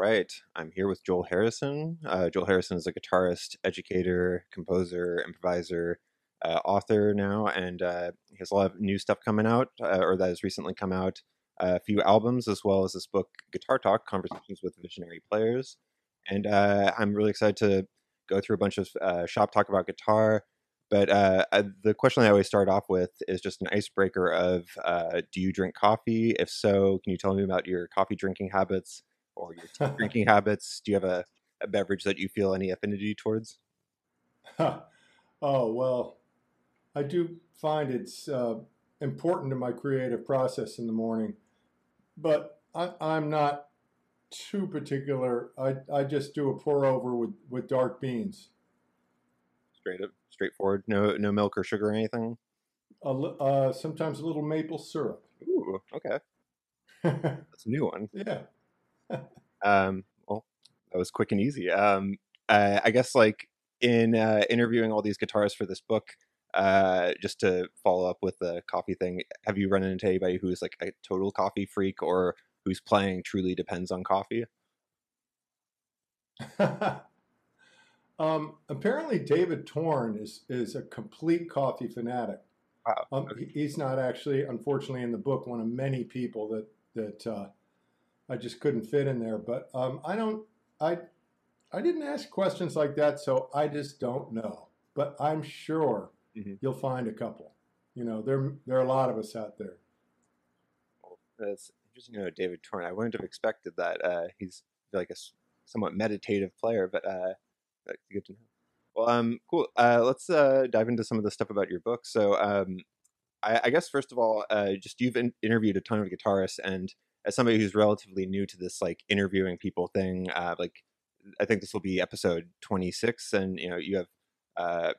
right. I'm here with Joel Harrison. Uh, Joel Harrison is a guitarist, educator, composer, improviser, uh, author now, and uh, he has a lot of new stuff coming out, uh, or that has recently come out. a few albums, as well as this book, Guitar Talk Conversations with Visionary Players. And uh, I'm really excited to go through a bunch of uh, shop talk about guitar. But the question I always start off with is just an icebreaker of do you drink coffee? If so, can you tell me about your coffee drinking habits? Or your tea drinking habits? Do you have a, a, beverage that you feel any affinity towards? oh, well, I do find it's uh, important to my creative process in the morning, but I, am not too particular. I, I just do a pour over with, with dark beans. Straight up, straightforward. No no milk or sugar or anything. A, uh, sometimes a little maple syrup. Ooh, okay. That's a new one. Yeah um, well, that was quick and easy. Um, uh, I guess like in uh, interviewing all these guitarists for this book, uh, just to follow up with the coffee thing, have you run into anybody who's like a total coffee freak or who's playing truly depends on coffee? um, apparently, David Torn is is a complete coffee fanatic. Wow. Um, he's not actually, unfortunately, in the book, one of many people that that uh, I just couldn't fit in there. But um, I don't, I, I didn't ask questions like that, so I just don't know. But I'm sure mm-hmm. you'll find a couple. You know, there there are a lot of us out there. Well, that's interesting to know David Torn. I wouldn't have expected that. Uh, he's like a somewhat meditative player, but uh, good to know. Well, um, cool. Uh, let's uh, dive into some of the stuff about your book. So, um, I, I guess first of all, uh, just you've in- interviewed a ton of guitarists, and as somebody who's relatively new to this like interviewing people thing, uh, like I think this will be episode 26, and you know you have uh,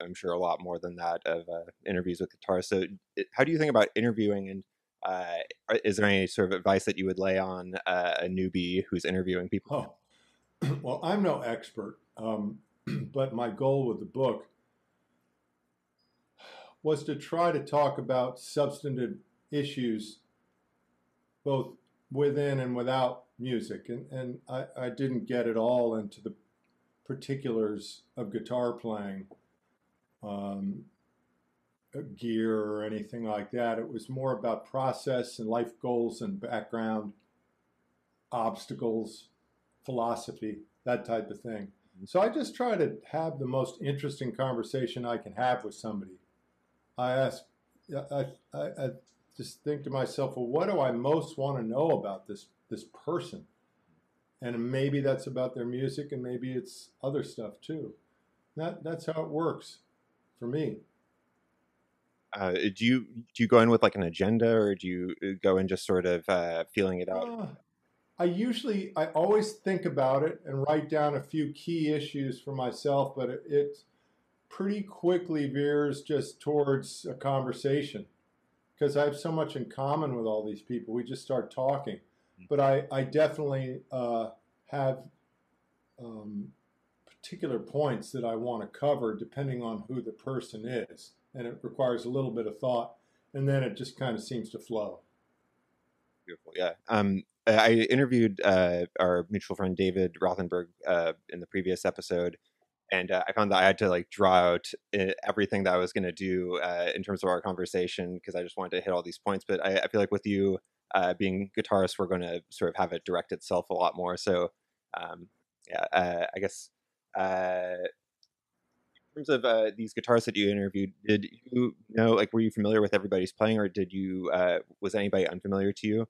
I'm sure a lot more than that of uh, interviews with guitarists. So, how do you think about interviewing, and uh, is there any sort of advice that you would lay on uh, a newbie who's interviewing people? Oh, well, I'm no expert, um, but my goal with the book was to try to talk about substantive issues both within and without music. And, and I, I didn't get it all into the particulars of guitar playing, um, gear, or anything like that. It was more about process and life goals and background, obstacles, philosophy, that type of thing. So I just try to have the most interesting conversation I can have with somebody. I ask, I, I, I just think to myself, well, what do I most want to know about this this person? And maybe that's about their music, and maybe it's other stuff too. That that's how it works for me. Uh, do you do you go in with like an agenda, or do you uh, go in just sort of uh, feeling it out? Uh, I usually, I always think about it and write down a few key issues for myself, but it, it pretty quickly veers just towards a conversation because I have so much in common with all these people. We just start talking. Mm-hmm. But I, I definitely uh, have um, particular points that I want to cover depending on who the person is. And it requires a little bit of thought. And then it just kind of seems to flow. Beautiful. Yeah. Um, I interviewed uh, our mutual friend David Rothenberg uh, in the previous episode and uh, I found that I had to like draw out eh, everything that I was going to do uh, in terms of our conversation because I just wanted to hit all these points. But I, I feel like with you uh, being guitarist, we're going to sort of have it direct itself a lot more. So um, yeah, uh, I guess uh, in terms of uh, these guitarists that you interviewed, did you know like were you familiar with everybody's playing, or did you was anybody unfamiliar to you?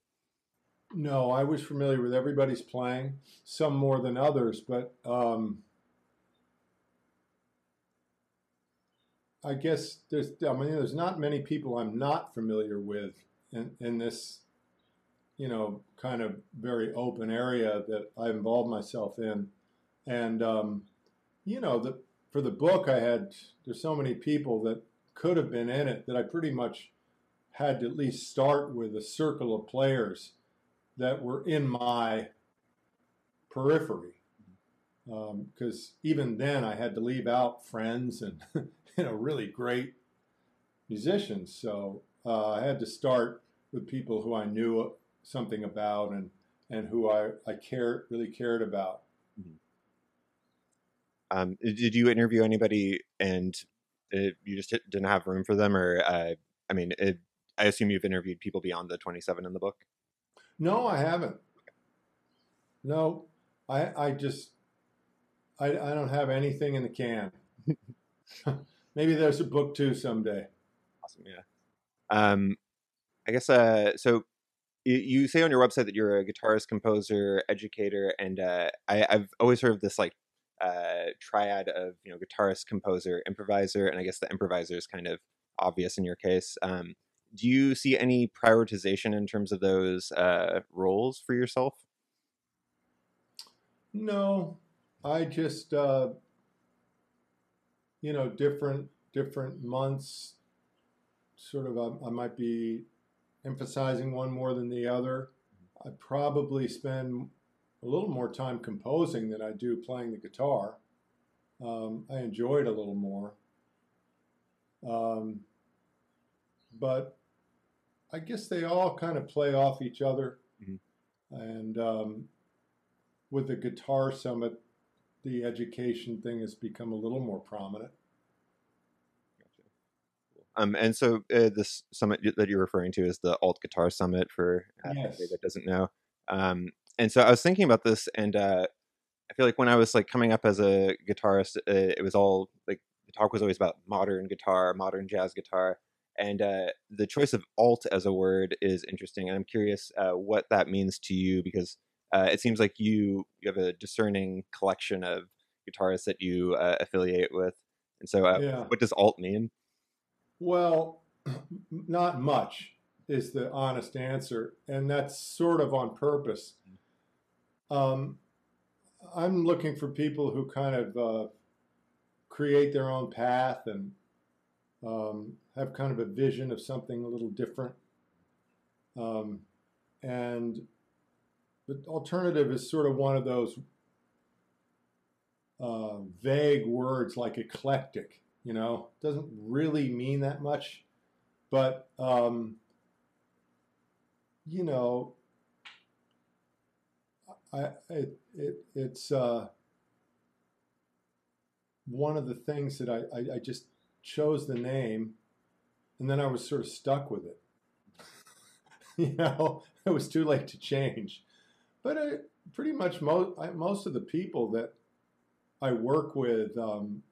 No, I was familiar with everybody's playing, some more than others, but. Um I guess there's I mean there's not many people I'm not familiar with in, in this you know kind of very open area that I involved myself in, and um, you know the for the book I had there's so many people that could have been in it that I pretty much had to at least start with a circle of players that were in my periphery because um, even then I had to leave out friends and you know really great musicians. So uh, I had to start with people who I knew something about and and who I, I care really cared about. Um, did you interview anybody and uh you just didn't have room for them, or uh, I mean, it, I assume you've interviewed people beyond the twenty-seven in the book. No, I haven't. No, I I just I I don't have anything in the can. Maybe there's a book two someday. Awesome, yeah. Um, I guess uh, so. You, you say on your website that you're a guitarist, composer, educator, and uh, I, I've always heard of this like uh, triad of you know guitarist, composer, improviser, and I guess the improviser is kind of obvious in your case. Um, do you see any prioritization in terms of those uh, roles for yourself? No, I just uh, you know different different months. Sort of, I, I might be emphasizing one more than the other. I probably spend a little more time composing than I do playing the guitar. Um, I enjoy it a little more. Um, but I guess they all kind of play off each other. Mhm. And um, with the Guitar Summit, the education thing has become a little more prominent. Um, and so uh, this summit that you're referring to is the Alt Guitar Summit for uh, Yes. anybody that doesn't know. Um, and so I was thinking about this, and uh, I feel like when I was like coming up as a guitarist, uh, it was all like the talk was always about modern guitar, modern jazz guitar, and uh, the choice of alt as a word is interesting. And I'm curious uh, what that means to you because uh, it seems like you you have a discerning collection of guitarists that you uh, affiliate with. And so, uh, Yeah. what does alt mean? Well, not much is the honest answer, and that's sort of on purpose. Um, I'm looking for people who kind of uh, create their own path and um, have kind of a vision of something a little different. Um, and the alternative is sort of one of those uh, vague words like eclectic you know doesn't really mean that much but um, you know I, it, it, it's uh, one of the things that I, I, I just chose the name and then I was sort of stuck with it. you know, it was too late to change. But I, pretty much most, most of the people that I work with um,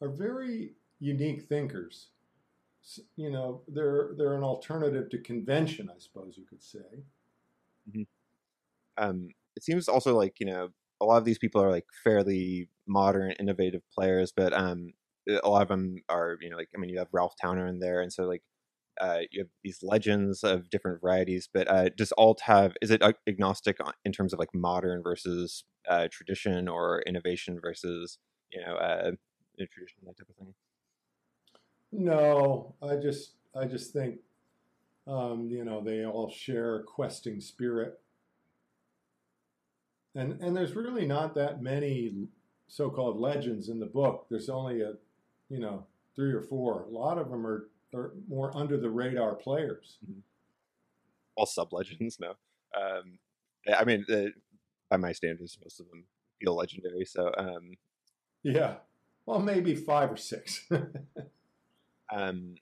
are very unique thinkers. You know, they're they're an alternative to convention, I suppose you could say. um, it seems also like you know a lot of these people are like fairly modern, innovative players, but um, a lot of them are you know like I mean you have Ralph Towner in there, and so like uh, you have these legends of different varieties. But uh, does alt have is it uh, agnostic in terms of like modern versus uh, tradition or innovation versus you know uh, tradition that type of thing? No, I just I just think um, you know they all share a questing spirit, and and there's really not that many so-called legends in the book. There's only a you know three or four. A lot of them are are more under the radar players. All sub legends, no. Um, I mean, uh, by my standards, most of them feel legendary. So um, Yeah, well maybe five or six. Um,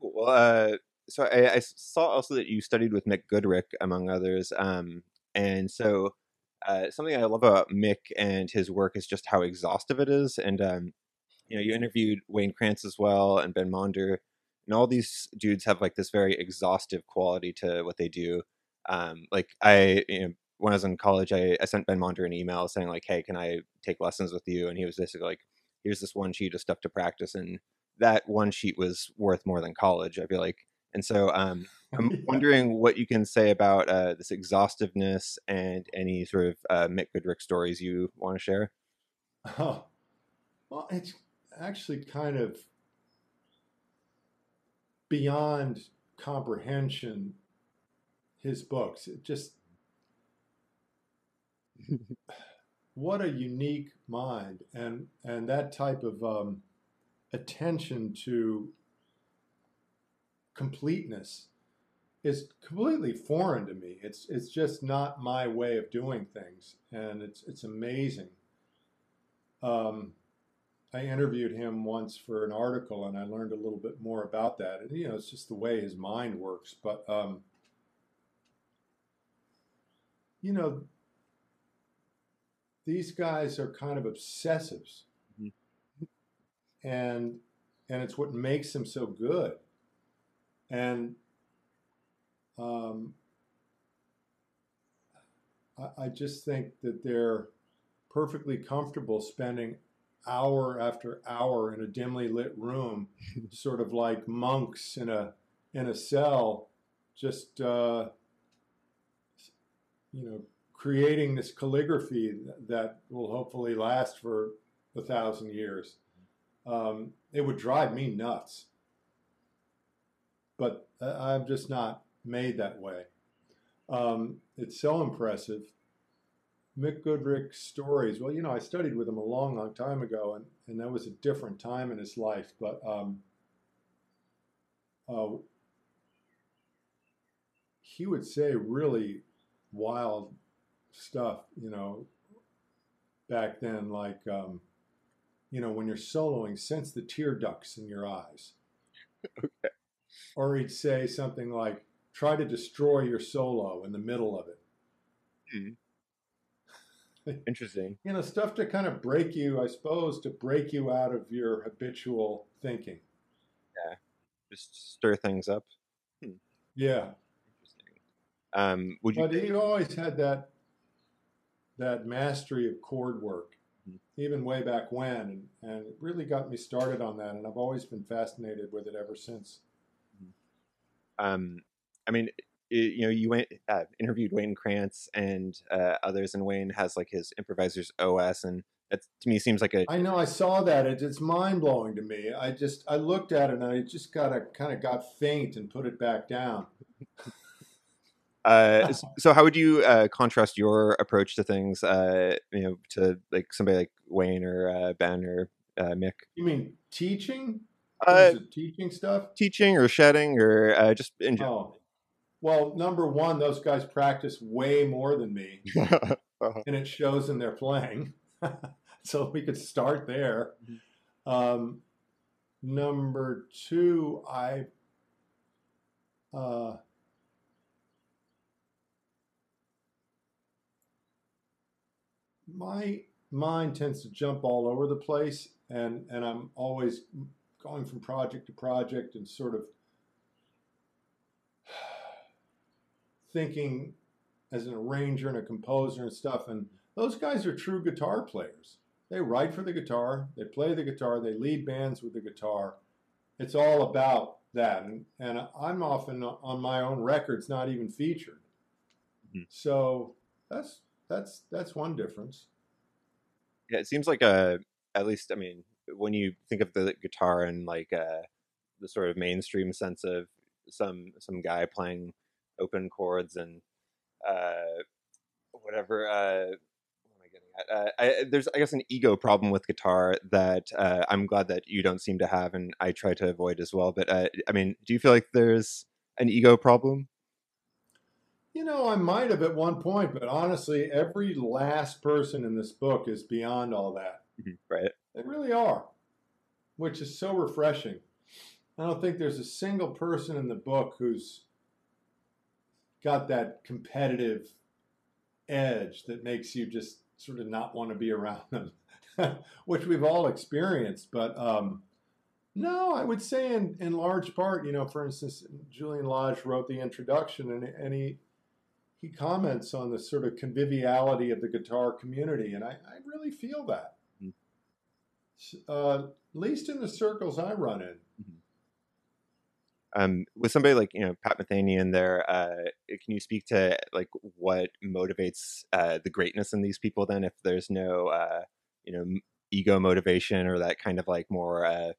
well, uh, so I, I saw also that you studied with Mick Goodrick, among others. Um, and so uh, something I love about Mick and his work is just how exhaustive it is. And um, you know, you interviewed Wayne Krantz as well, and Ben Monder, and all these dudes have like this very exhaustive quality to what they do. Um, like I, you know, when I was in college, I, I sent Ben Monder an email saying like, "Hey, can I take lessons with you?" And he was basically like, "Here's this one sheet of stuff to practice." And that one sheet was worth more than college. I feel like, and so um, I'm Yeah. wondering what you can say about uh, this exhaustiveness and any sort of uh, Mick Goodrick stories you want to share. Oh, well, it's actually kind of beyond comprehension. His books, it just what a unique mind, and and that type of um, attention to completeness. is completely foreign to me. It's it's just not my way of doing things, and it's it's amazing. Um, I interviewed him once for an article, and I learned a little bit more about that. And you know, it's just the way his mind works. But um, you know, these guys are kind of obsessives, Mhm. and and it's what makes them so good. And um, I, I just think that they're perfectly comfortable spending hour after hour in a dimly lit room, sort of like monks in a in a cell, just uh, you know, creating this calligraphy that will hopefully last for a thousand years. Um, it would drive me nuts, but I- I'm just not made that way. Um, it's so impressive. Mick Goodrick's stories. Well, you know, I studied with him a long, long time ago, and, and that was a different time in his life. But um, uh, he would say really wild stuff, you know, back then, like, um, you know, when you're soloing, sense the tear ducts in your eyes. Okay. Or he'd say something like, try to destroy your solo in the middle of it. Interesting. You know, stuff to kind of break you, I suppose, to break you out of your habitual thinking. Yeah. Just stir things up. Yeah. Interesting. Um, would you? But he always had that that mastery of chord work, Mhm. even way back when, and, and it really got me started on that, and I've always been fascinated with it ever since. um, I mean, i you know, you went uh, interviewed Wayne Krantz and uh, others, and Wayne has like his improvisers OS, and that to me seems like a I know I saw that; it, it's mind blowing to me. I just I looked at it and I just got a kind of got faint and put it back down. Uh, so how would you uh, contrast your approach to things, uh, you know, to like somebody like Wayne or uh, Ben or uh, Mick? You mean teaching? Uh, teaching stuff? teaching or shedding or uh, just in general? Oh, well, number one, those guys practice way more than me. and it shows in their playing. so we could start there. Um, number two, I uh, my mind tends to jump all over the place, and and I'm always going from project to project and sort of thinking as an arranger and a composer and stuff. And those guys are true guitar players. They write for the guitar, they play the guitar, they lead bands with the guitar. It's all about that. And, and I'm often on my own records, not even featured. Mhm. So that's that's that's one difference. Yeah, it seems like a at least I mean when you think of the guitar and like uh, the sort of mainstream sense of some some guy playing open chords and uh, whatever. Uh, what am I getting at? Uh, I, there's I guess an ego problem with guitar that uh, I'm glad that you don't seem to have, and I try to avoid as well. But uh, I mean, do you feel like there's an ego problem? You know, I might have at one point, but honestly, every last person in this book is beyond all that. Right. They really are, which is so refreshing. I don't think there's a single person in the book who's got that competitive edge that makes you just sort of not want to be around them, which we've all experienced. But um, no, I would say in, in large part, you know, for instance, Julian Lage wrote the introduction and, and he, he comments on the sort of conviviality of the guitar community. And I, I really feel that Mm. uh, at least in the circles I run in. Um, with somebody like you know Pat Metheny in there, uh, can you speak to like what motivates uh, the greatness in these people? Then, if there's no uh, you know ego motivation or that kind of like more uh,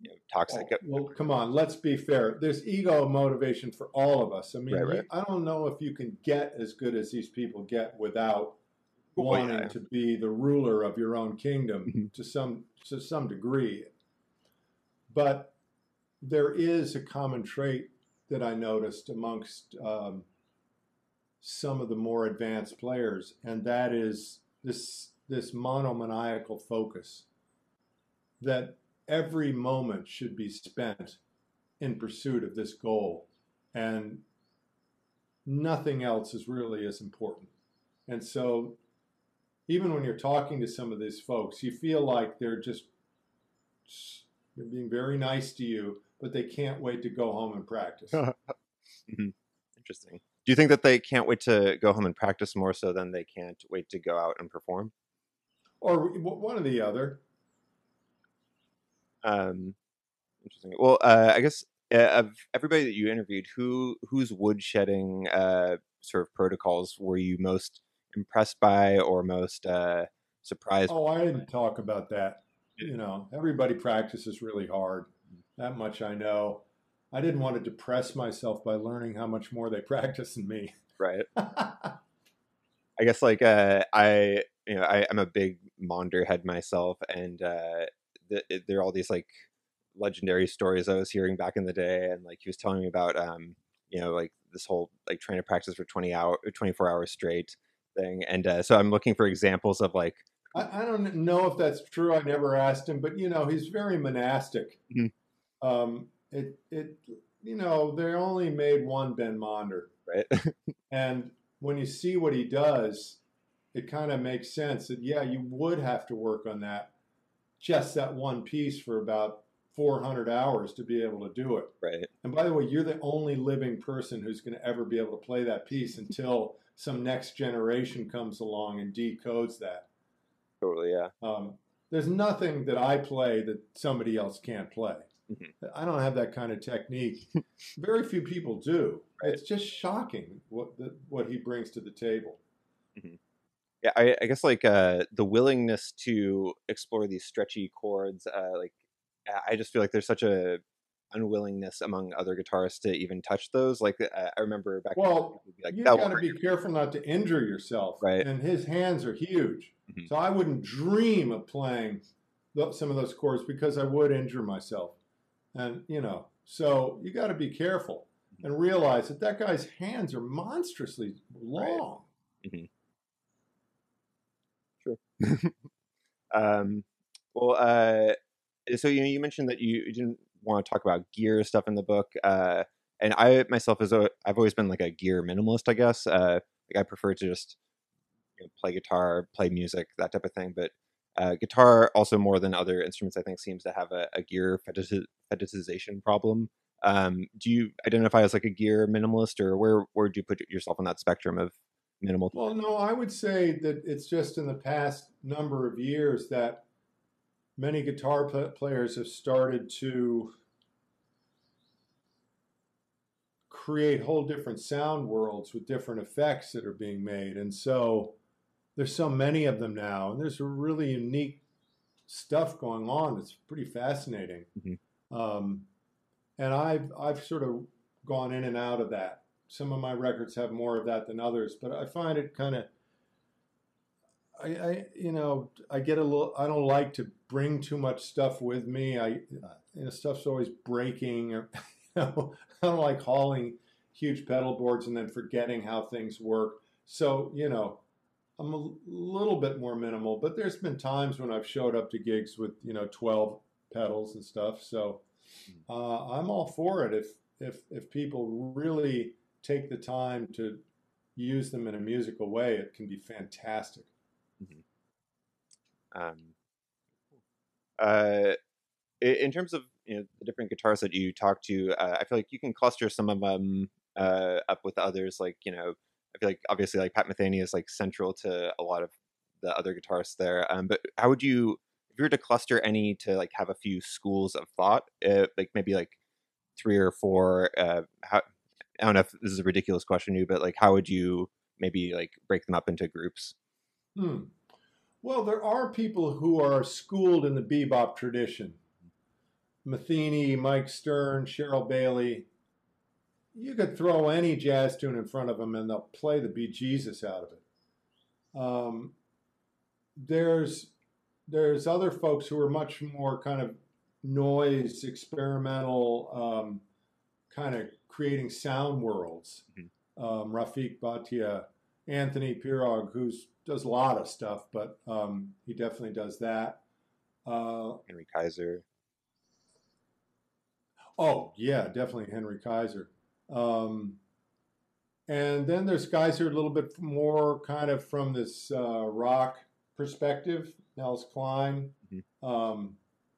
you know toxic. Oh, well, come on, let's be fair. There's ego motivation for all of us. I mean, Right, you- right. I don't know if you can get as good as these people get without Well, wanting yeah. to be the ruler of your own kingdom Mhm. to some to some degree. But there is a common trait that I noticed amongst um, some of the more advanced players, and that is this this monomaniacal focus that every moment should be spent in pursuit of this goal, and nothing else is really as important. And so, even when you're talking to some of these folks, you feel like they're just they're being very nice to you, but they can't wait to go home and practice. mm-hmm. Interesting. Do you think that they can't wait to go home and practice more so than they can't wait to go out and perform? Or one or the other. Um, interesting. Well, uh, I guess uh, of everybody that you interviewed, who whose woodshedding uh, sort of protocols were you most impressed by or most uh, surprised? Oh, I didn't talk about that. You know, everybody practices really hard. That much I know. I didn't want to depress myself by learning how much more they practice than me. Right. I guess like uh, I, you know, I, I'm a big Monder head myself, and uh, the, there are all these like legendary stories I was hearing back in the day, and like he was telling me about, um, you know, like this whole like trying to practice for 20 hour, 24 hours straight thing, and uh, so I'm looking for examples of like I, I, don't know if that's true. I never asked him, but you know, he's very monastic. Mm-hmm. Um, it, it, you know, they only made one Ben Monder, right? and when you see what he does, it kind of makes sense that yeah, you would have to work on that, just that one piece for about 400 hours to be able to do it. Right. And by the way, you're the only living person who's going to ever be able to play that piece until some next generation comes along and decodes that. Totally, yeah. Um, there's nothing that I play that somebody else can't play. Mm-hmm. I don't have that kind of technique. Very few people do. Right. It's just shocking what the, what he brings to the table. Mm-hmm. Yeah, I, I, guess like uh, the willingness to explore these stretchy chords. Uh, like, I just feel like there's such a unwillingness among other guitarists to even touch those. Like uh, I remember back. Well, like, you got to be careful not to injure yourself. Right. And his hands are huge, mm-hmm. so I wouldn't dream of playing some of those chords because I would injure myself. And you know, so you got to be careful mm-hmm. and realize that that guy's hands are monstrously long. Right. Mm-hmm. Sure. um, well, uh, so you know, you mentioned that you, you didn't want to talk about gear stuff in the book. Uh, and I myself as a, I've always been like a gear minimalist, I guess. Uh, like I prefer to just you know, play guitar, play music, that type of thing. But uh, guitar, also more than other instruments, I think seems to have a, a gear fetishization problem. Um, do you identify as like a gear minimalist, or where where do you put yourself on that spectrum of minimal? Well, no, I would say that it's just in the past number of years that many guitar players have started to create whole different sound worlds with different effects that are being made. And so there's so many of them now, and there's really unique stuff going on It's pretty fascinating. Mm-hmm. Um, and I've I've sort of gone in and out of that. Some of my records have more of that than others, but I find it kind of I, I, you know I get a little I don't like to bring too much stuff with me. I you know stuff's always breaking or you know I don't like hauling huge pedal boards and then forgetting how things work. So, you know, I'm a little bit more minimal, but there's been times when I've showed up to gigs with, you know, 12 pedals and stuff. So, hmm. uh, I'm all for it if if if people really take the time to use them in a musical way, it can be fantastic. Mm-hmm. Um, uh, in terms of you know the different guitars that you talk to, uh, I feel like you can cluster some of them uh, up with others. Like you know, I feel like obviously like Pat Metheny is like central to a lot of the other guitarists there. Um, but how would you, if you were to cluster any to like have a few schools of thought, uh, like maybe like three or four? Uh, how I don't know if this is a ridiculous question, to you, but like how would you maybe like break them up into groups? Hmm. Well, there are people who are schooled in the bebop tradition. Metheny, Mike Stern, Sheryl Bailey. You could throw any jazz tune in front of them and they'll play the bejesus out of it. Um, there's there's other folks who are much more kind of noise, experimental, um, kind of creating sound worlds. Mhm. Um, Rafiq Bhatia, Anthony Pirog, who does a lot of stuff, but um, he definitely does that. Uh, Henry Kaiser. oh yeah, definitely Henry Kaiser. Um, and then there's guys who are a little bit more kind of from this uh, rock perspective. Nels Cline, Mhm. um,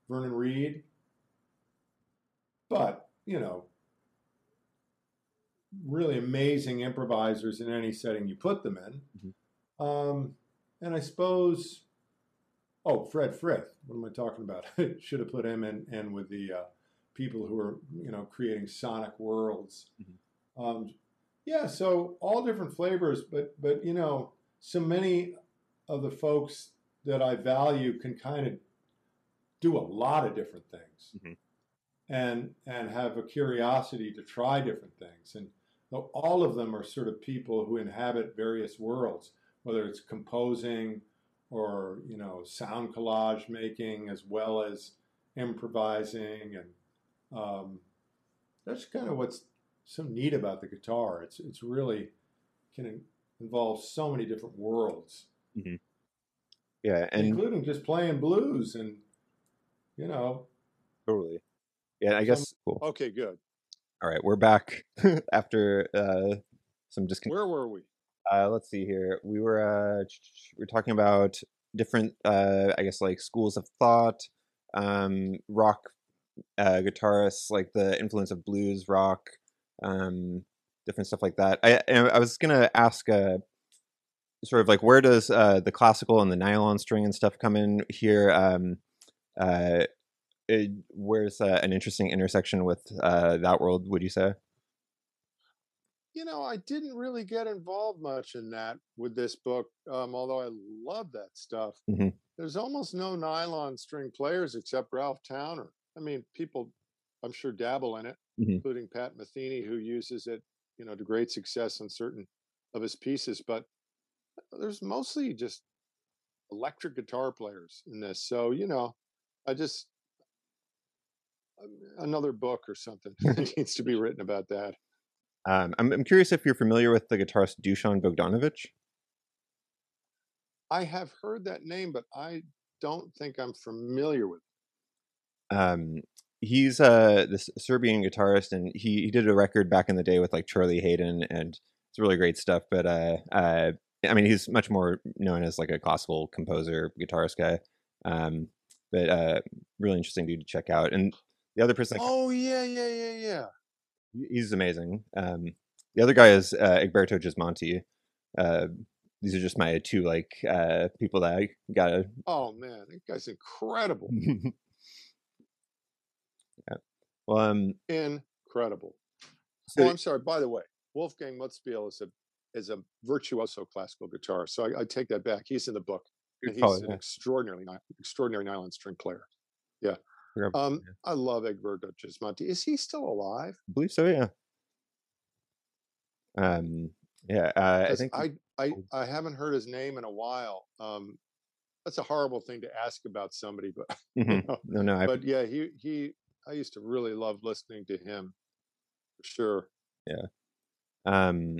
Vernon Reid. But, you know, really amazing improvisers in any setting you put them in. Um, and I suppose, oh, Fred Frith. What am I talking about? Should have put him in, in with the uh, people who are, you know, creating sonic worlds. Um, yeah, so all different flavors, but but you know, so many of the folks that I value can kind of do a lot of different things, Mhm. and and have a curiosity to try different things, and all of them are sort of people who inhabit various worlds, whether it's composing or you know sound collage making as well as improvising, and um, that's kind of what's so neat about the guitar. It's it's really can involve so many different worlds, Yeah, and including just playing blues and you know totally. Yeah, I guess cool. Okay, good. All right, we're back after uh, some discon- Where were we? Uh, let's see here. We were uh, ch- ch- we were talking about different, uh, I guess, like schools of thought, um, rock uh, guitarists, like the influence of blues rock, um, different stuff like that. I I was gonna ask, uh, sort of like where does uh, the classical and the nylon string and stuff come in here? Um, uh, it, where's uh, an interesting intersection with uh, that world? Would you say? You know, I didn't really get involved much in that with this book, um, although I love that stuff. Mhm. There's almost no nylon string players except Ralph Towner. I mean, people, I'm sure, dabble in it, Mhm. including Pat Metheny, who uses it, you know, to great success on certain of his pieces. But there's mostly just electric guitar players in this. So, you know, I just um, another book or something needs to be written about that. Um, I'm, I'm curious if you're familiar with the guitarist Dusan Bogdanovich. I have heard that name, but I don't think I'm familiar with. it. Um he's uh this serbian guitarist and he he did a record back in the day with like charlie haden and it's really great stuff but uh uh i mean he's much more known as like a classical composer guitarist guy um but uh really interesting dude to check out and the other person Oh yeah, yeah, yeah, yeah. he's amazing um the other guy is uh egberto gismonti uh these are just my two like uh people that i gotta Oh man, that guy's incredible, um incredible. so oh, I'm sorry. By the way, Wolfgang Muthspiel is a is a virtuoso classical guitarist. So I, I take that back. He's in the book. He's an yeah. extraordinarily extraordinary nylon string player. Yeah. Um. I love Egberto Gismonti. Is he still alive? I believe so yeah um yeah uh, i think I, I I haven't heard his name in a while. Um, that's a horrible thing to ask about somebody, but Mhm. know, no no I, but yeah, he he. I used to really love listening to him. For sure. Yeah. Um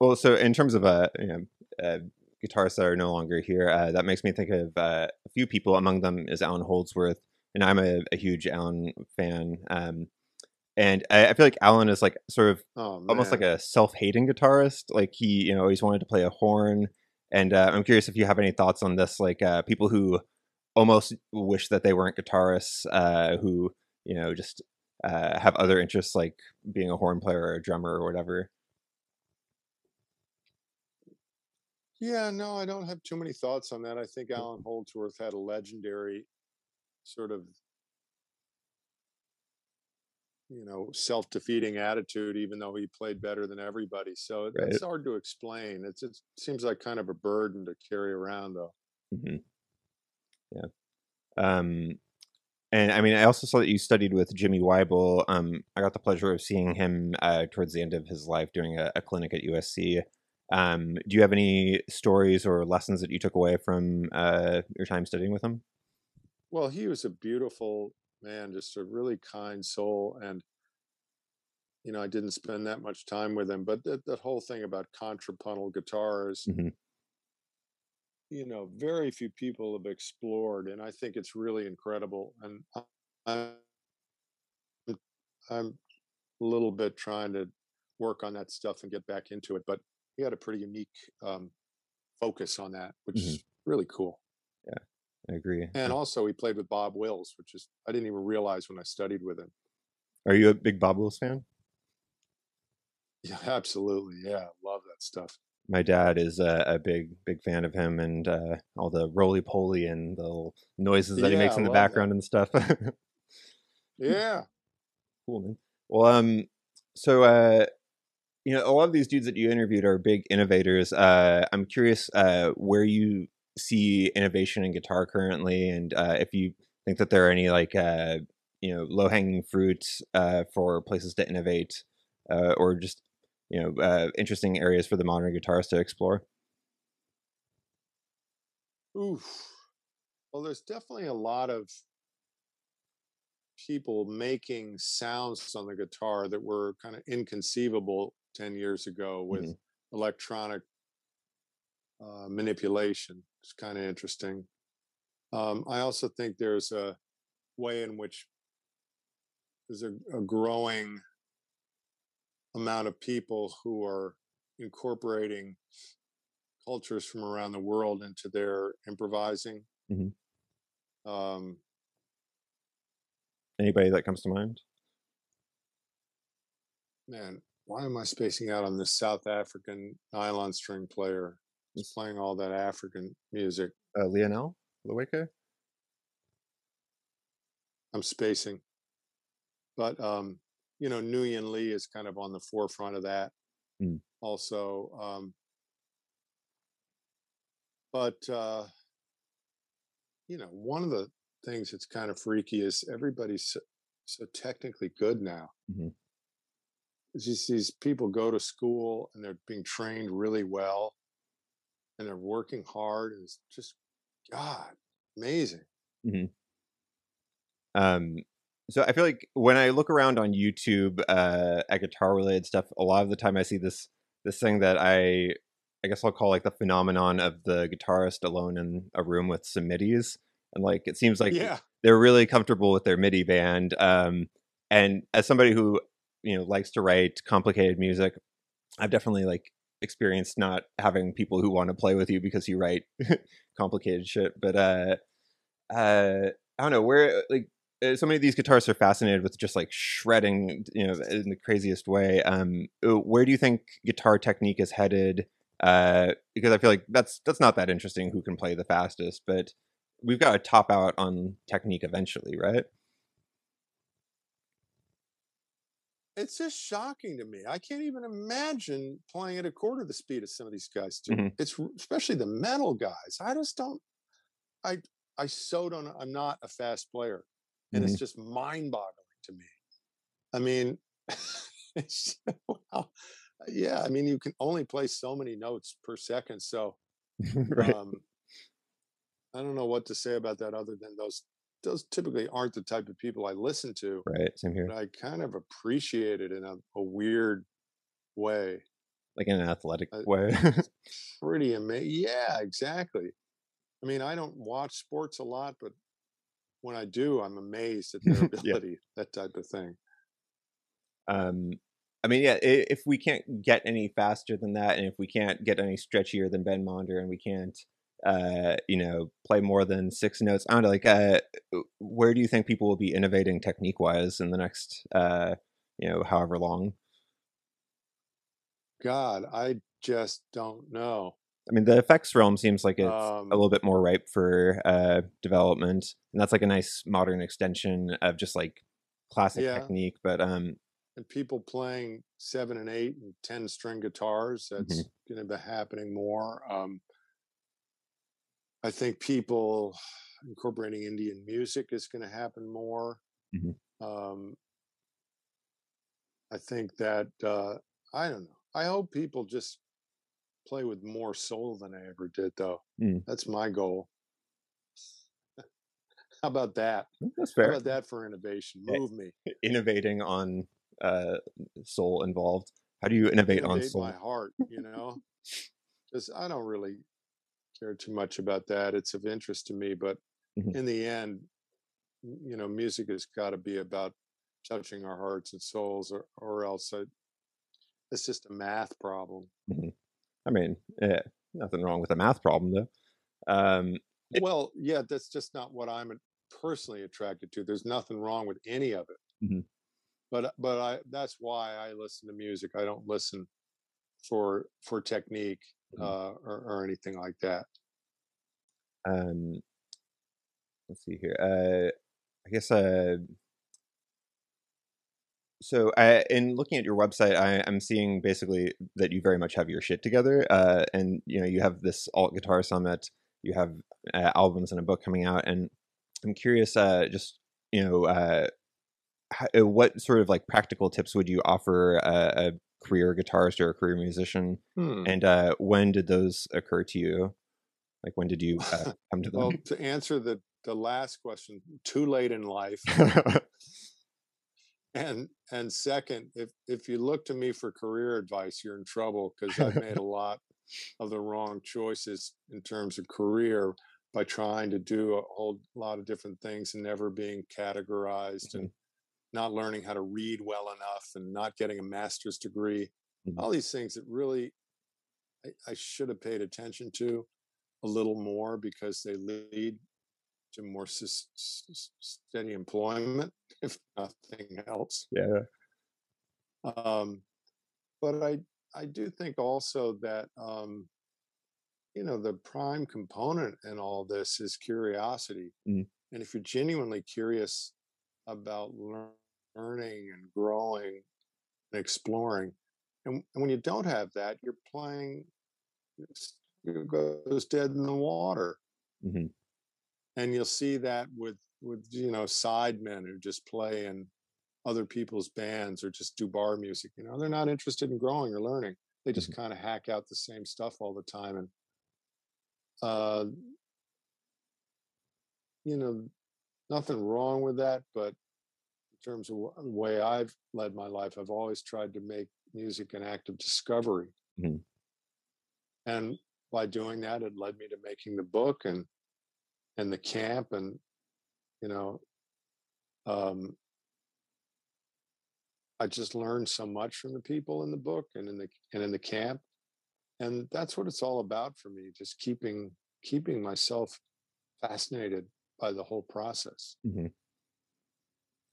well so in terms of uh you know uh guitarists that are no longer here uh that makes me think of uh, a few people among them is allan holdsworth and i'm a, a huge allan fan um and I, I feel like allan is like sort of Oh, almost like a self-hating guitarist like he you know always wanted to play a horn and uh, i'm curious if you have any thoughts on this like uh people who almost wish that they weren't guitarists uh who you know just uh have other interests like being a horn player or a drummer or whatever Yeah, no, I don't have too many thoughts on that. I think Allan Holdsworth had a legendary sort of, you know, self-defeating attitude, even though he played better than everybody. So Right. it's hard to explain. It's, it seems like kind of a burden to carry around, though. hmm Yeah. Um, and I mean, I also saw that you studied with Jimmy Wyble. Um, I got the pleasure of seeing him uh, towards the end of his life doing a, a clinic at USC. Um, do you have any stories or lessons that you took away from uh, your time studying with him? Well, he was a beautiful man, just a really kind soul. And you know, I didn't spend that much time with him. But that, that whole thing about contrapuntal guitars, hmm you know, very few people have explored, and I think it's really incredible. And I'm, I'm a little bit trying to work on that stuff and get back into it. But he had a pretty unique um, focus on that, which Mhm. is really cool. Yeah i agree. And also, he played with Bob Wills, which is I didn't even realize when I studied with him. Are you a big Bob Wills fan? Yeah, absolutely. Yeah, love that stuff. My dad is a, a big, big fan of him and uh, all the roly poly and the little noises that he makes in the love that. background and stuff. Yeah. cool, man. Well, um, so uh, you know, a lot of these dudes that you interviewed are big innovators. Uh, I'm curious uh, where you see innovation in guitar currently, and uh, if you think that there are any like uh, you know low hanging fruit uh, for places to innovate, uh, or just you know uh, interesting areas for the modern guitarist to explore. Oof. Well, there's definitely a lot of people making sounds on the guitar that were kind of inconceivable 10 years ago with Mhm. electronic uh, manipulation. It's kind of interesting. Um, I also think there's a way in which there's a, a growing amount of people who are incorporating cultures from around the world into their improvising. Mhm. Um, Anybody that comes to mind? man, why am I spacing out on this South African nylon string player? He's playing all that African music. Uh, Lionel Loueke? I'm spacing. But um, you know, Nguyen Le is kind of on the forefront of that. Mm. Also, um, but uh, you know, one of the things that's kind of freaky is everybody's so, so technically good now. Mhm. It's just these people go to school and they're being trained really well, and they're working hard, and it's just God, amazing. Um, so I feel like when I look around on YouTube uh, at guitar related stuff, a lot of the time I see this this thing that I I guess I'll call like the phenomenon of the guitarist alone in a room with some midis, and like it seems like yeah, they're really comfortable with their MIDI band. Um, and as somebody who you know likes to write complicated music, I've definitely like experienced not having people who want to play with you because you write complicated shit. But uh, uh, I don't know where like so many of these guitarists are fascinated with just like shredding, you know, in the craziest way. Um, uh, where do you think guitar technique is headed? Uh, because I feel like that's that's not that interesting. Who can play the fastest? But we've got to top out on technique eventually, right? it's just shocking to me. I can't even imagine playing at a quarter the speed of some of these guys do. Mhm. It's especially the metal guys. I just don't. I I so don't. I'm not a fast player, and it's just mind-boggling to me. I mean, yeah. I mean, you can only play so many notes per second, so right. um, I don't know what to say about that other than those those typically aren't the type of people I listen to right. Same here. but I kind of appreciate it in a, a weird way. Like in an athletic Uh, way. Pretty amazing. Yeah, exactly. I mean, I don't watch sports a lot, but when I do, I'm amazed at their Yeah. ability, that type of thing. um i mean yeah if we can't get any faster than that and if we can't get any stretchier than ben monder and we can't uh you know play more than six notes i don't know like uh where do you think people will be innovating technique wise in the next uh you know however long God, I just don't know. I mean the effects realm seems like it's Um, a little bit more ripe for uh development and that's like a nice modern extension of just like classic Yeah. technique but um and people playing seven and eight and 10 string guitars, that's going to be happening more. Um, I think people incorporating Indian music is going to happen more. Mhm. Um, I think that, uh, I don't know. I hope people just play with more soul than I ever did, though. Mm. That's my goal. How about that? that's How about that for innovation? Yeah. Move me. innovating on uh, soul involved. How do you innovate, innovate on soul? my heart, you know, because I don't really care too much about that. It's of interest to me, but Mhm. in the end, you know, music has got to be about touching our hearts and souls, or or else I, it's just a math problem. I mean, yeah, nothing wrong with a math problem though. Um, Well, yeah, that's just not what I'm personally attracted to. There's nothing wrong with any of it. Mhm. But but I that's why I listen to music. I don't listen for for technique Mhm. uh, or, or anything like that. um, let's see here. Uh, I guess. Uh, so, I, in looking at your website, I, I'm seeing basically that you very much have your shit together, uh, and you know you have this alt guitar summit, you have uh, albums and a book coming out, and I'm curious, uh, just you know, uh, how, uh, what sort of like practical tips would you offer a, a career guitarist or a career musician, Hmm. and uh, when did those occur to you? Like when did you uh, come to them? Well, to answer the the last question, too late in life, and and second, if if you look to me for career advice, you're in trouble because I've made a lot of the wrong choices in terms of career by trying to do a whole lot of different things and never being categorized and not learning how to read well enough and not getting a master's degree. Mhm. All these things that really I, I should have paid attention to a little more because they lead to more sus- s- steady employment, if nothing else. yeah. Um, but I I do think also that um, you know the prime component in all this is curiosity, Mm. and if you're genuinely curious about lear- learning and growing and exploring, and, and when you don't have that, you're playing it goes dead in the water hmm and you'll see that with with you know sidemen who just play in other people's bands or just do bar music you know they're not interested in growing or learning. They just kind of hack out the same stuff all the time and uh you know nothing wrong with that but in terms of wh- the way i've led my life i've always tried to make music an act of discovery. Mhm. and by doing that it led me to making the book and and the camp and you know um i just learned so much from the people in the book and in the and in the camp. And that's what it's all about for me just keeping keeping myself fascinated by the whole process.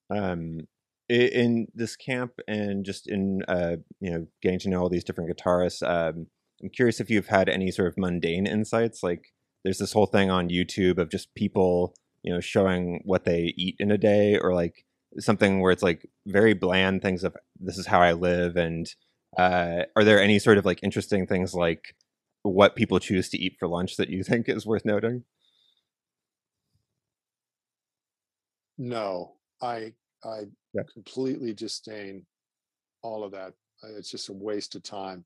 Um in this camp and just in uh you know getting to know all these different guitarists um i'm curious if you've had any sort of mundane insights like there's this whole thing on youtube of just people you know showing what they eat in a day or like something where it's like very bland things of this is how i live and uh are there any sort of like interesting things like what people choose to eat for lunch that you think is worth noting? No. I i Yeah. completely disdain all of that. It's just a waste of time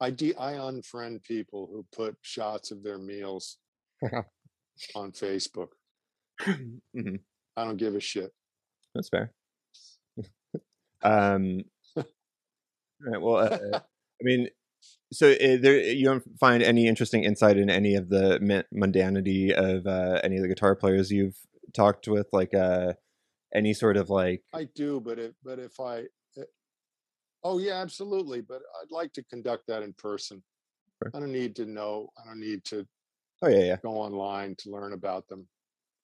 i de- i unfriend people who put shots of their meals on facebook hmm i don't give a shit That's fair. um, all right. Well, uh, I mean, so uh, there you don't find any interesting insight in any of the mun- mundanity of uh, any of the guitar players you've talked with, like uh, any sort of like. I do, but if but if I, oh yeah, absolutely. But I'd like to conduct that in person. Sure. I don't need to know. I don't need to Oh yeah, yeah, go online to learn about them.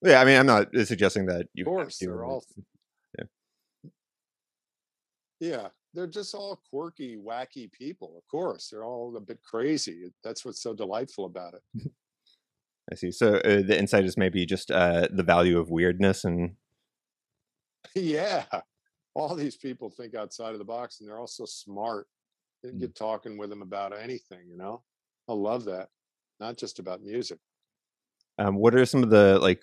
yeah. I mean, I'm not suggesting that you. Of course, they're all. Yeah, they're just all quirky, wacky people. Of course, they're all a bit crazy. That's what's so delightful about it. I see. So uh, the insight is maybe just uh, the value of weirdness and. yeah, all these people think outside of the box, and they're all so smart. You Mm. get talking with them about anything. You know, I love that. Not just about music. Um, what are some of the like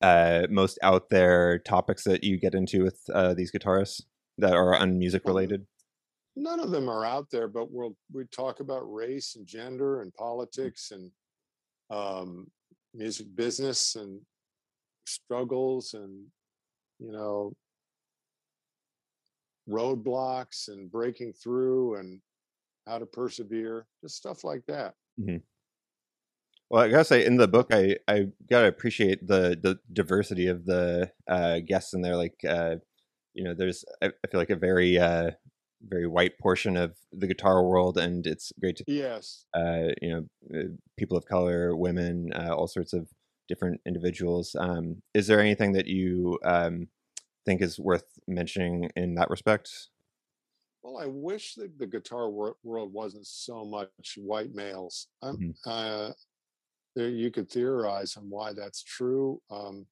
uh, most out there topics that you get into with uh, these guitarists that are unmusic Well, related? none of them are out there, but we'll we talk about race and gender and politics and um, music business and struggles and you know roadblocks and breaking through and how to persevere, just stuff like that. Mm-hmm. Well, I gotta say, in the book, I I gotta appreciate the the diversity of the uh, guests in there. Like, uh, you know, there's I, I feel like a very uh, very white portion of the guitar world, and it's great to yes, uh, you know, uh, people of color, women, uh, all sorts of different individuals. Um, is there anything that you um, think is worth mentioning in that respect? Well, I wish that the guitar wor- world wasn't so much white males. Mm-hmm. Uh, there, you could theorize on why that's true, um,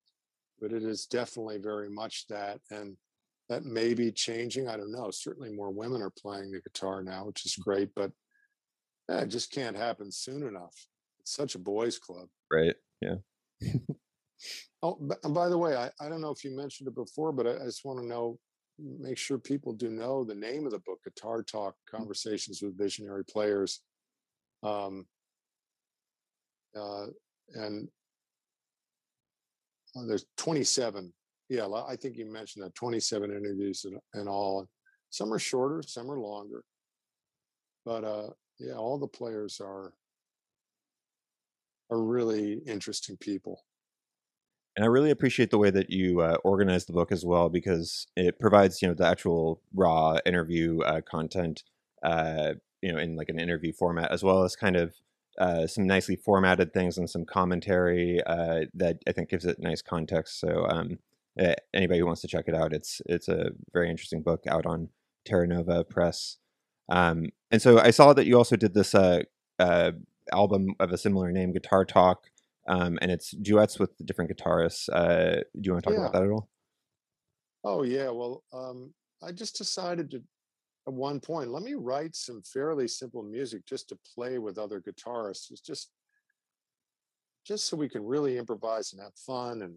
but it is definitely very much that, and that may be changing. I don't know. Certainly, more women are playing the guitar now, which is great, but yeah, it just can't happen soon enough. It's such a boys' club, right? Yeah. oh, and by the way, I, I don't know if you mentioned it before, but I, I just want to know make sure people do know the name of the book guitar talk mm. conversations with visionary players. Um, uh, and uh, there's 27 yeah i think you mentioned that 27 interviews and, in all. Some are shorter some are longer. But uh, yeah all the players are are really interesting people and I really appreciate the way that you uh, organize the book as well because it provides you know the actual raw interview uh, content, uh, you know, in like an interview format as well as kind of uh, some nicely formatted things and some commentary uh, that I think gives it nice context. So um, anybody who wants to check it out, it's it's a very interesting book out on Terra Nova Press. Um, and so I saw that you also did this uh, album of a similar name, Guitar Talk um, and it's duets with different guitarists. Uh, do you want to talk yeah. about that at all? Oh yeah, well, um, I just decided to at one point let me write some fairly simple music just to play with other guitarists. It's just just so we can really improvise and have fun and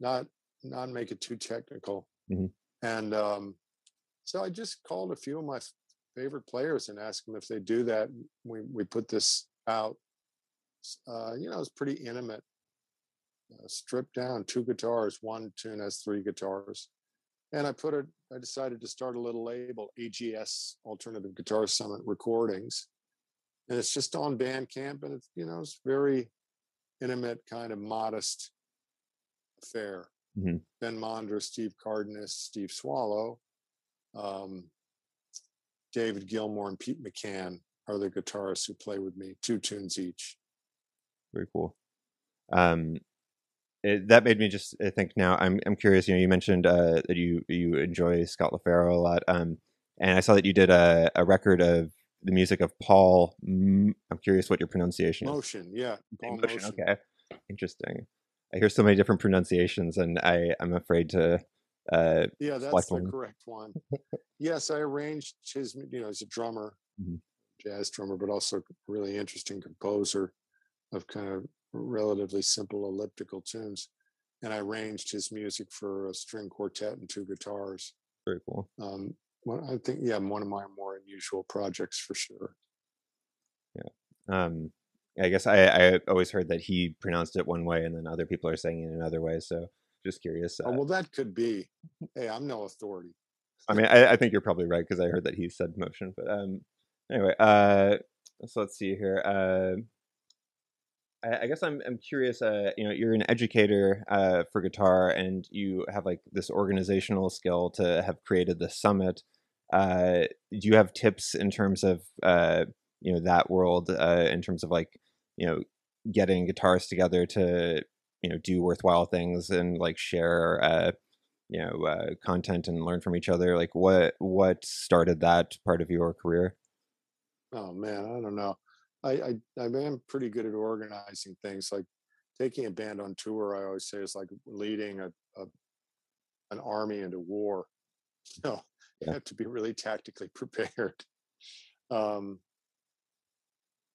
not not make it too technical. Mm-hmm. And um, so I just called a few of my favorite players and asked them if they do that. We we put this out uh, you know, it's pretty intimate. Uh, stripped down, two guitars. One tune has three guitars, and I put it. I decided to start a little label, AGS Alternative Guitar Summit Recordings, and it's just on Bandcamp, and it's you know it's very intimate, kind of modest affair. Mm-hmm. Ben Monder, Steve Cardenas, Steve Swallow, um, David Gilmore, and Pete McCann are the guitarists who play with me, two tunes each very cool. Um, it, that made me just think. Now I'm I'm curious. You know, you mentioned uh, that you you enjoy Scott LaFaro a lot, um, and I saw that you did a, a record of the music of Paul. I'm curious what your pronunciation Motian, is. yeah, Paul Motian. Motian. Okay, interesting. I hear so many different pronunciations, and I I'm afraid to. Uh, yeah, that's the one. correct one. yes, I arranged his. You know, he's a drummer, mm-hmm. jazz drummer, but also really interesting composer of kind of relatively simple elliptical tunes. And I arranged his music for a string quartet and two guitars. Very cool. Um, well, I think, yeah, one of my more unusual projects for sure. Yeah. Um, I guess I, I always heard that he pronounced it one way and then other people are saying it another way. So just curious. Uh, oh, well, that could be. Hey, I'm no authority. I mean, I, I think you're probably right because I heard that he said motion. But um, anyway, uh, so let's see here. Uh, I, guess I'm I'm curious. Uh, you know, you're an educator uh, for guitar, and you have like this organizational skill to have created the summit. Uh, do you have tips in terms of uh, you know that world uh, in terms of like you know getting guitarists together to you know do worthwhile things and like share uh, you know uh, content and learn from each other? Like what what started that part of your career? Oh man, I don't know. I, I I am pretty good at organizing things. Like taking a band on tour, I always say is like leading a, a an army into war. You know, yeah. you have to be really tactically prepared. Um,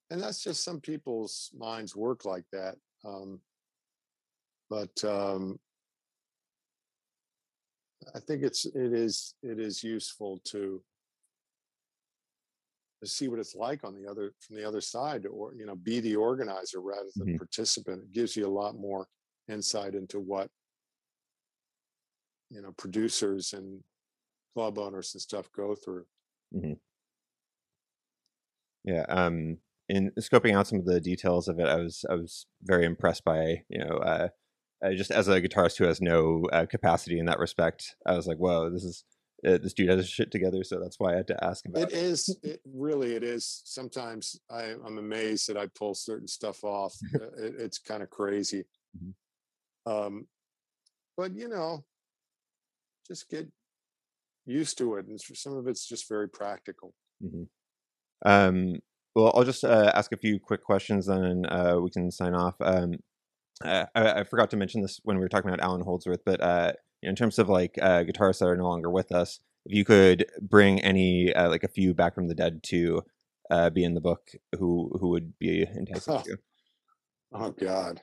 and that's just some people's minds work like that. Um, but um, I think it's it is it is useful to to see what it's like on the other from the other side or you know be the organizer rather than mm-hmm. participant it gives you a lot more insight into what you know producers and club owners and stuff go through. Yeah. Um, in scoping out some of the details of it, I was I was very impressed by you know uh, uh, just as a guitarist who has no uh, capacity in that respect. I was like, whoa, this is uh, this dude has his shit together. So that's why I had to ask about It is it, really it is. Sometimes I, I'm amazed that I pull certain stuff off. Uh, it, it's kind of crazy. Mhm. Um, but you know, just get used to it, and some of it's just very practical. Mhm. Um, well, I'll just uh, ask a few quick questions, then uh, we can sign off. Um, uh, I, I forgot to mention this when we were talking about Allan Holdsworth, but uh, in terms of like uh, guitarists that are no longer with us, if you could bring any uh, like a few back from the dead to uh, be in the book, who who would be enticing to? Oh God,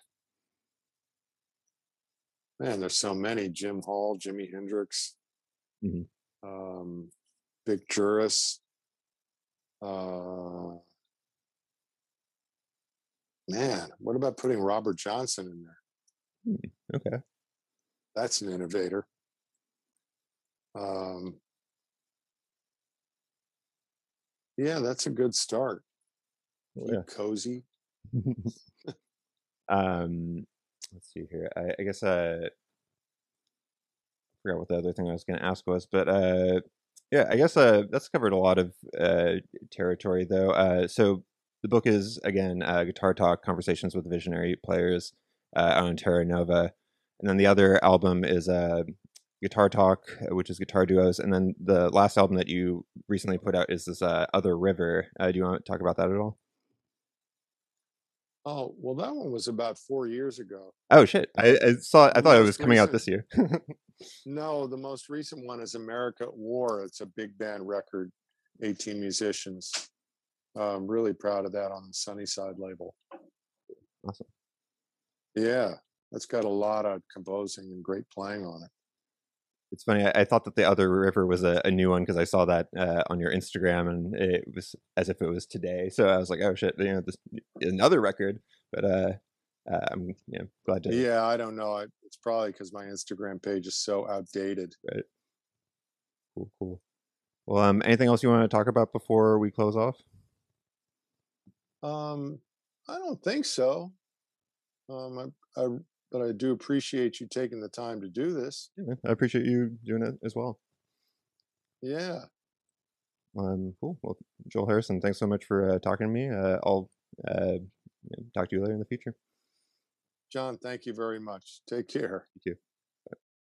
man, there's so many: Jim Hall, Jimi Hendrix, Mhm. um, Vic Juris. Uh, man, what about putting Robert Johnson in there? Okay. That's an innovator. Um, yeah, that's a good start. Keep yeah. cozy. um, let's see here. I, I guess uh, I forgot what the other thing I was going to ask was, but uh, yeah, I guess uh, that's covered a lot of uh, territory though. Uh, so the book is again uh, guitar talk conversations with visionary players uh, on Terra Nova, and then the other album is uh, Guitar Talk, which is guitar duos, and then the last album that you recently put out is this uh, Other River. Uh, do you want to talk about that at all? Oh, well, that one was about four years ago. Oh shit! I, I saw. I The thought it was coming out this year. No, the most recent one is America at War. It's a big band record, 18 musicians. I'm really proud of that on the Sunnyside label. Awesome. Yeah, that's got a lot of composing and great playing on it. it's funny. I, I thought that the other river was a, a new one because I saw that uh, on your Instagram, and it was as if it was today. So I was like, "Oh shit!" You know, this another record. But uh, uh, I'm you know, glad to. Yeah, I don't know. I, it's probably because my Instagram page is so outdated. Cool, cool. Well, um, anything else you want to talk about before we close off? Um, I don't think so. Um, I, I, but I do appreciate you taking the time to do this. Yeah, I appreciate you doing it as well. Yeah. Um, cool. Well, Joel Harrison, thanks so much for uh, talking to me. Uh, I'll uh, talk to you later in the future. John, thank you very much. Take care. Thank you.